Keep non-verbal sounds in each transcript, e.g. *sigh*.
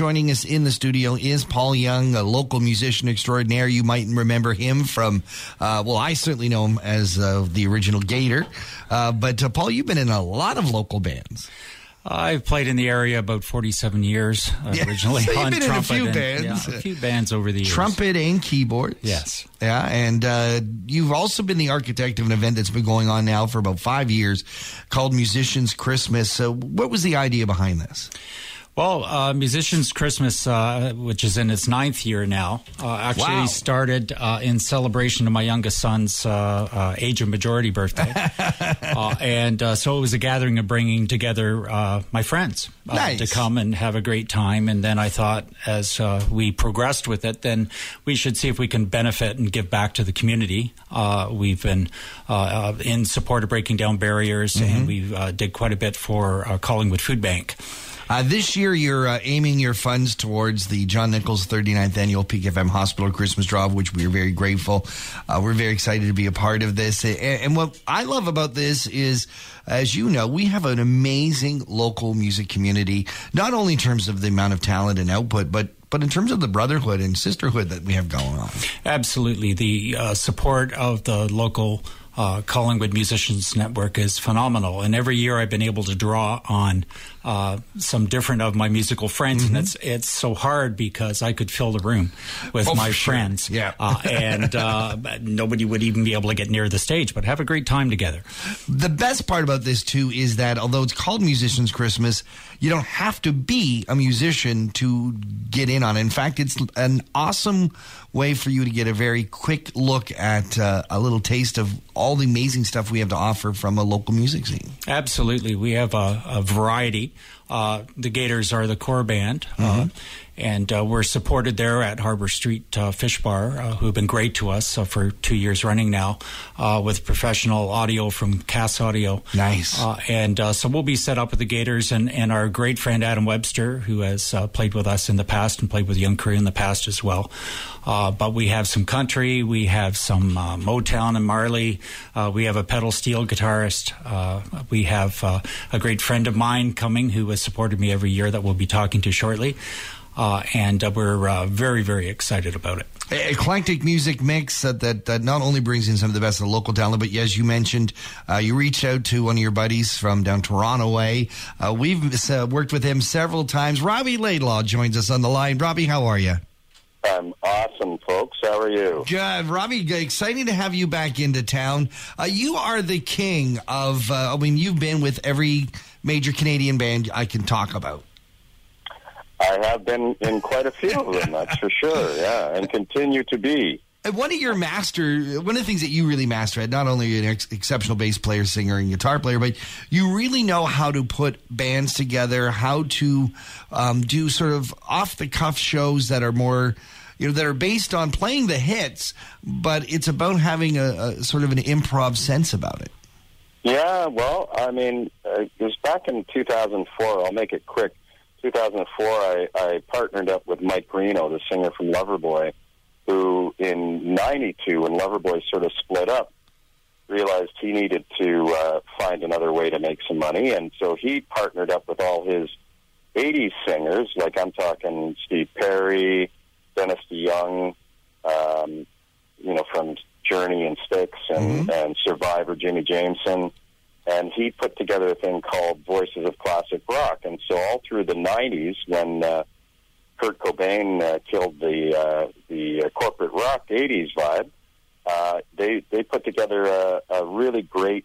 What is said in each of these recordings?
joining us in the studio is Paul Young, a local musician extraordinaire. You might remember him from, uh, well, I certainly know him as uh, the original Gator. Uh, but uh, Paul, you've been in a lot of local bands. I've played in the area about 47 years uh, Yeah, *laughs* originally so you've on been in a trumpet. few and- bands. yeah, a few bands over the years. Trumpet and keyboards. Yes. Yeah, and uh, you've also been the architect of an event that's been going on now for about five years called Musicians Christmas. So, what was the idea behind this? Well, uh, Musicians Christmas, uh, which is in its ninth year now, uh, actually Wow. started uh, in celebration of my youngest son's uh, uh, age of majority birthday. *laughs* uh, and uh, so it was a gathering of bringing together uh, my friends Nice. to come and have a great time. And then I thought, as uh, we progressed with it, then we should see if we can benefit and give back to the community. Uh, we've been in support of breaking down barriers, and we uh, did quite a bit for uh, Collingwood Food Bank. Uh, this year, you're uh, aiming your funds towards the John Nichols 39th Annual Peak FM Hospital Christmas of which we are very grateful. Uh, we're very excited to be a part of this. And, and what I love about this is, as you know, we have an amazing local music community, not only in terms of the amount of talent and output, but but in terms of the brotherhood and sisterhood that we have going on. Absolutely. The uh, support of the local uh, Collingwood Musicians Network is phenomenal. And every year I've been able to draw on uh, some different of my musical friends. And it's, it's so hard because I could fill the room with Mm-hmm. Oh, my sure. friends. Yeah. uh, and uh, nobody would even be able to get near the stage, but have a great time together. The best part about this too is that although it's called Musicians Christmas, you don't have to be a musician to get in on it. In fact, it's an awesome way for you to get a very quick look at uh, a little taste of all the amazing stuff we have to offer from a local music scene. Absolutely. We have a, a variety. Uh, the Gators are the core band, uh, and uh, we're supported there at Harbor Street uh, Fish Bar, uh, who have been great to us uh, for two years running now, uh, with professional audio from Cass Audio. Nice. Uh, and uh, so we'll be set up with the Gators and, and our great friend Adam Webster, who has uh, played with us in the past and played with Young Korea in the past as well. Uh, but we have some country, we have some uh, Motown and Marley, uh, we have a pedal steel guitarist, uh, we have uh, a great friend of mine coming who has supported me every year that we'll be talking to shortly. Uh, and uh, we're uh, very, very excited about it. Eclectic music mix that, that that not only brings in some of the best of the local talent, but as you mentioned, uh, you reached out to one of your buddies from down Toronto way. Uh, we've uh, worked with him several times. Robbie Laidlaw joins us on the line. Robbie, how are you? I'm awesome, folks. How are you? Good, Robbie. Exciting to have you back into town. Uh, you are the king of. Uh, I mean, you've been with every major Canadian band I can talk about. I have been in quite a few of them, that's for sure. Yeah, and continue to be. And one of your master, one of the things that you really master at, not only an ex- exceptional bass player, singer, and guitar player, but you really know how to put bands together, how to um, do sort of off the cuff shows that are more, you know, that are based on playing the hits, but it's about having a, a sort of an improv sense about it. Yeah, well, I mean, uh, it was back in 2004. I'll make it quick. 2004, I, I partnered up with Mike Reno, the singer from Loverboy, who in 92, when Loverboy sort of split up, realized he needed to uh, find another way to make some money. And so he partnered up with all his 80s singers, like I'm talking Steve Perry, Dennis DeYoung, um, you know, from Journey and Styx and, and Survivor, Jimi Jamison. And he put together a thing called Voices of Classic Rock. And so all through the 90s, when uh, Kurt Cobain uh, killed the uh, the uh, corporate rock '80s vibe. Uh, they they put together a, a really great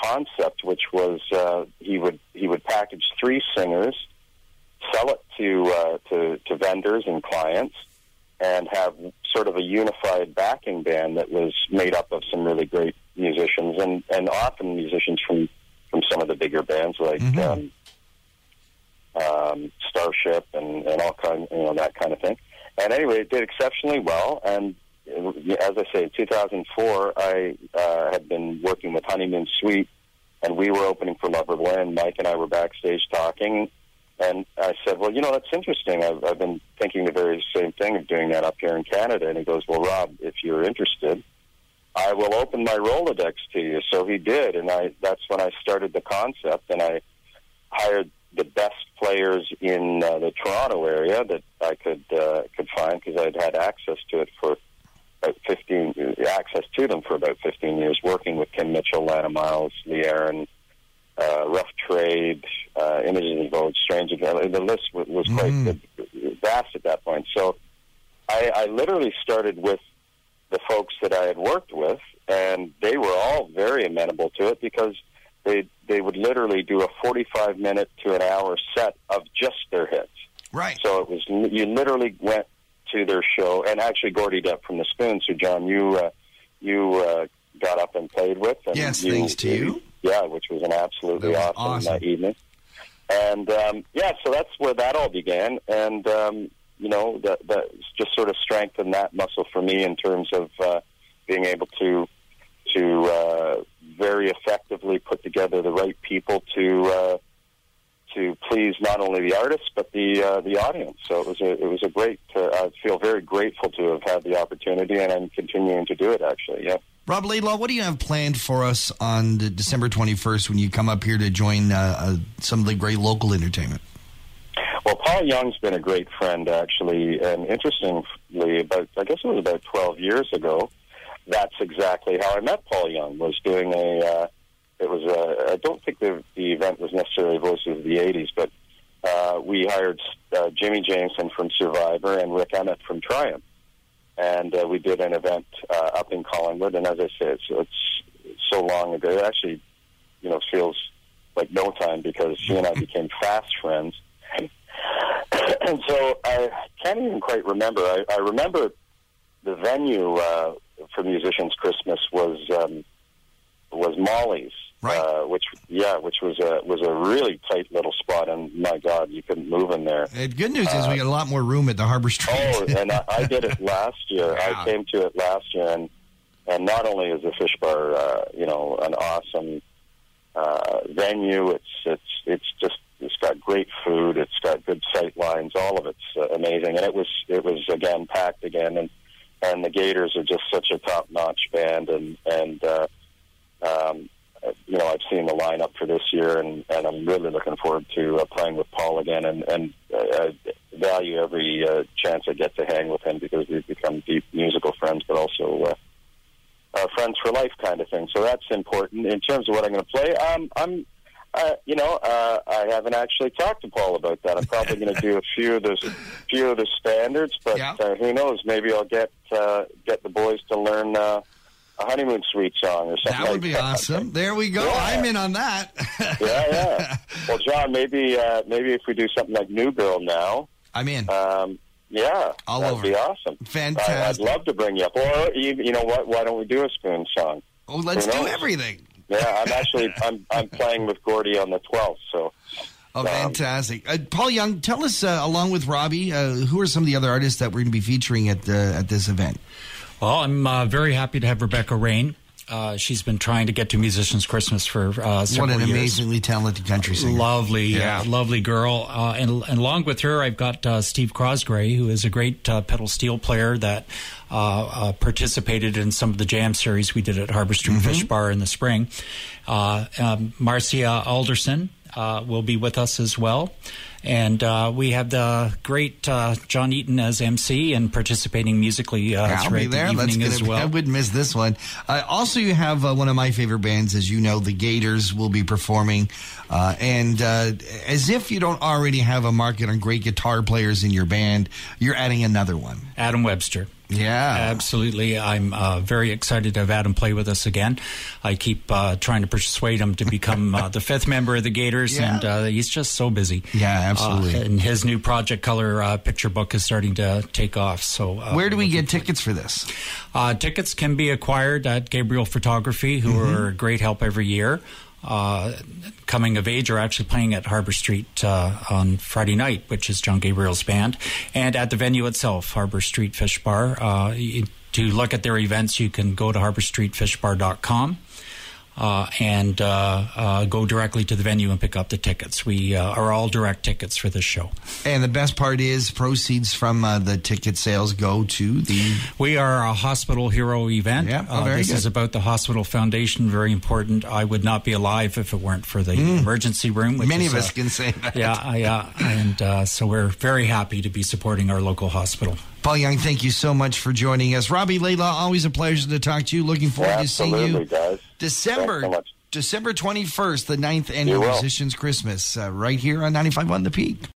concept, which was uh, he would he would package three singers, sell it to uh, to to vendors and clients, and have sort of a unified backing band that was made up of some really great musicians and and often musicians from from some of the bigger bands like. Um, um, Starship and, and all kind, you know, that kind of thing. And anyway, it did exceptionally well. And uh, as I say, in 2004, I uh, had been working with Honeymoon Suite, and we were opening for Loverboy, and Mike and I were backstage talking. And I said, "Well, you know, that's interesting. I've, I've been thinking the very same thing of doing that up here in Canada." And he goes, "Well, Rob, if you're interested." I will open my Rolodex to you. So he did, and I that's when I started the concept, and I hired the best players in uh, the Toronto area that I could uh, could find because I'd had access to it for about 15 access to them for about 15 years, working with Kim Mitchell, Lana Miles, Lee Aaron, uh, Rough Trade, uh, Images in Vogue, Strange. The list was, was quite Mm. vast at that point. So I, I literally started with the folks that I had worked with, and they were all very amenable to it because they they would literally do a 45 minute to an hour set of just their hits. Right. So it was you literally went to their show, and actually Gordy Deppe from the Spoons, who John you uh, you uh, got up and played with. And Yes, thanks to you. Yeah, which was an absolutely was awesome, awesome. Uh, evening. And um, yeah, so that's where that all began, and um, you know that that just sort of strengthened that muscle for me in terms of uh, being able to to uh, very effectively put together the right people to uh, to please not only the artists but the uh, the audience. So it was a it was a great. Uh, I feel very grateful to have had the opportunity, and I'm continuing to do it. Actually, yeah. Rob Laidlaw, what do you have planned for us on December 21st when you come up here to join uh, uh, some of the great local entertainment? Well, Paul Young's been a great friend, actually, and interestingly, about I guess it was about 12 years ago. That's exactly how I met Paul Young. Was doing a. Uh, it was a. I don't think the the event was necessarily Voices of the '80s, but uh, we hired uh, Jimi Jamison from Survivor and Rik Emmett from Triumph, and uh, we did an event uh, up in Collingwood. And as I said, it's, it's so long ago. It actually, you know, feels like no time because she and I *laughs* became fast friends. And so I can't even quite remember. I, I remember the venue uh, for Musicians Christmas was um, was Molly's, Right. uh, which yeah, which was a was a really tight little spot, and my God, you couldn't move in there. Uh, good news is we got a lot more room at the Harbor Street. Oh, and I, I did it *laughs* last year. Yeah. I came to it last year, and and not only is the Fish Bar, uh, you know, an awesome uh, venue. It's it's it's just it's got great food. It's got good sight lines. All of it's uh, amazing, and it was it was again packed again, and and the Gators are just such a top notch band, and and uh, um, you know I've seen the lineup for this year, and and I'm really looking forward to uh, playing with Paul again, and and uh, I value every uh, chance I get to hang with him because we've become deep musical friends, but also. Uh, uh, friends for life kind of thing. So that's important. In terms of what I'm going to play, um, I'm, uh, you know, uh, I haven't actually talked to Paul about that. I'm probably going to do a few of the few of the standards, but Yeah. uh, who knows? Maybe I'll get uh, get the boys to learn uh, a honeymoon suite song or something. that would like be that. awesome. There we go. Yeah. I'm in on that. yeah, yeah. *laughs* Well, John, maybe uh, maybe if we do something like New Girl now, I'm in. um, yeah, All that'd over. be awesome. Fantastic. I, I'd love to bring you up, or you, you know what? Why don't we do a spoon song? oh, let's do everything. Yeah, I'm actually I'm I'm playing with Gordy on the 12th. So Oh, Um, fantastic. Uh, Paul Young, tell us, uh, along with Robbie, uh, who are some of the other artists that we're going to be featuring at, the, at this event? Well, I'm uh, very happy to have Rebecca Rain. Uh, she's been trying to get to Musicians Christmas for uh, several What an years. amazingly talented country singer. Lovely, Yeah. lovely girl. Uh, and, and along with her, I've got uh, Steve Crosgray, who is a great uh, pedal steel player that uh, uh, participated in some of the jam series we did at Harbor Street Fish Bar in the spring. Uh, um, Marcia Alderson uh, will be with us as well. And uh, we have the great uh, John Eaton as MC and participating musically uh, I'll be there. the That's evening gonna as be- well. I wouldn't miss this one. Uh, also, you have uh, one of my favorite bands, as you know, the Gators will be performing. Uh, and uh, as if you don't already have a market on great guitar players in your band, you're adding another one. Adam Webster. Yeah. Absolutely. I'm uh, very excited to have Adam play with us again. I keep uh, trying to persuade him to become uh, the fifth member of the Gators, Yeah. and uh, he's just so busy. Yeah, absolutely. Uh, and his new Project Color uh, picture book is starting to take off. So, uh, Where do we get tickets for this? uh, tickets can be acquired at Gabriel Photography, who Mm-hmm. are a great help every year. Uh, coming of age are actually playing at Harbor Street uh, on Friday night, which is John Gabriel's band, and at the venue itself, Harbor Street Fish Bar. Uh, to look at their events, you can go to harborstreetfishbar.com. uh, and uh, uh, go directly to the venue and pick up the tickets. We uh, are all direct tickets for this show. And the best part is proceeds from uh, the ticket sales go to the. We are a hospital hero event. Yeah, oh, Uh, this good. is about the hospital foundation. Very important. I would not be alive if it weren't for the emergency room. which Mm. Many is, of us uh, can say that. Yeah, yeah, and uh, so we're very happy to be supporting our local hospital. Paul Young, thank you so much for joining us. Robbie Laidlaw, always a pleasure to talk to you. Looking forward to seeing you guys. December. So. December 21st, the ninth annual. Musicians Christmas, uh, right here on 95.1 The Peak.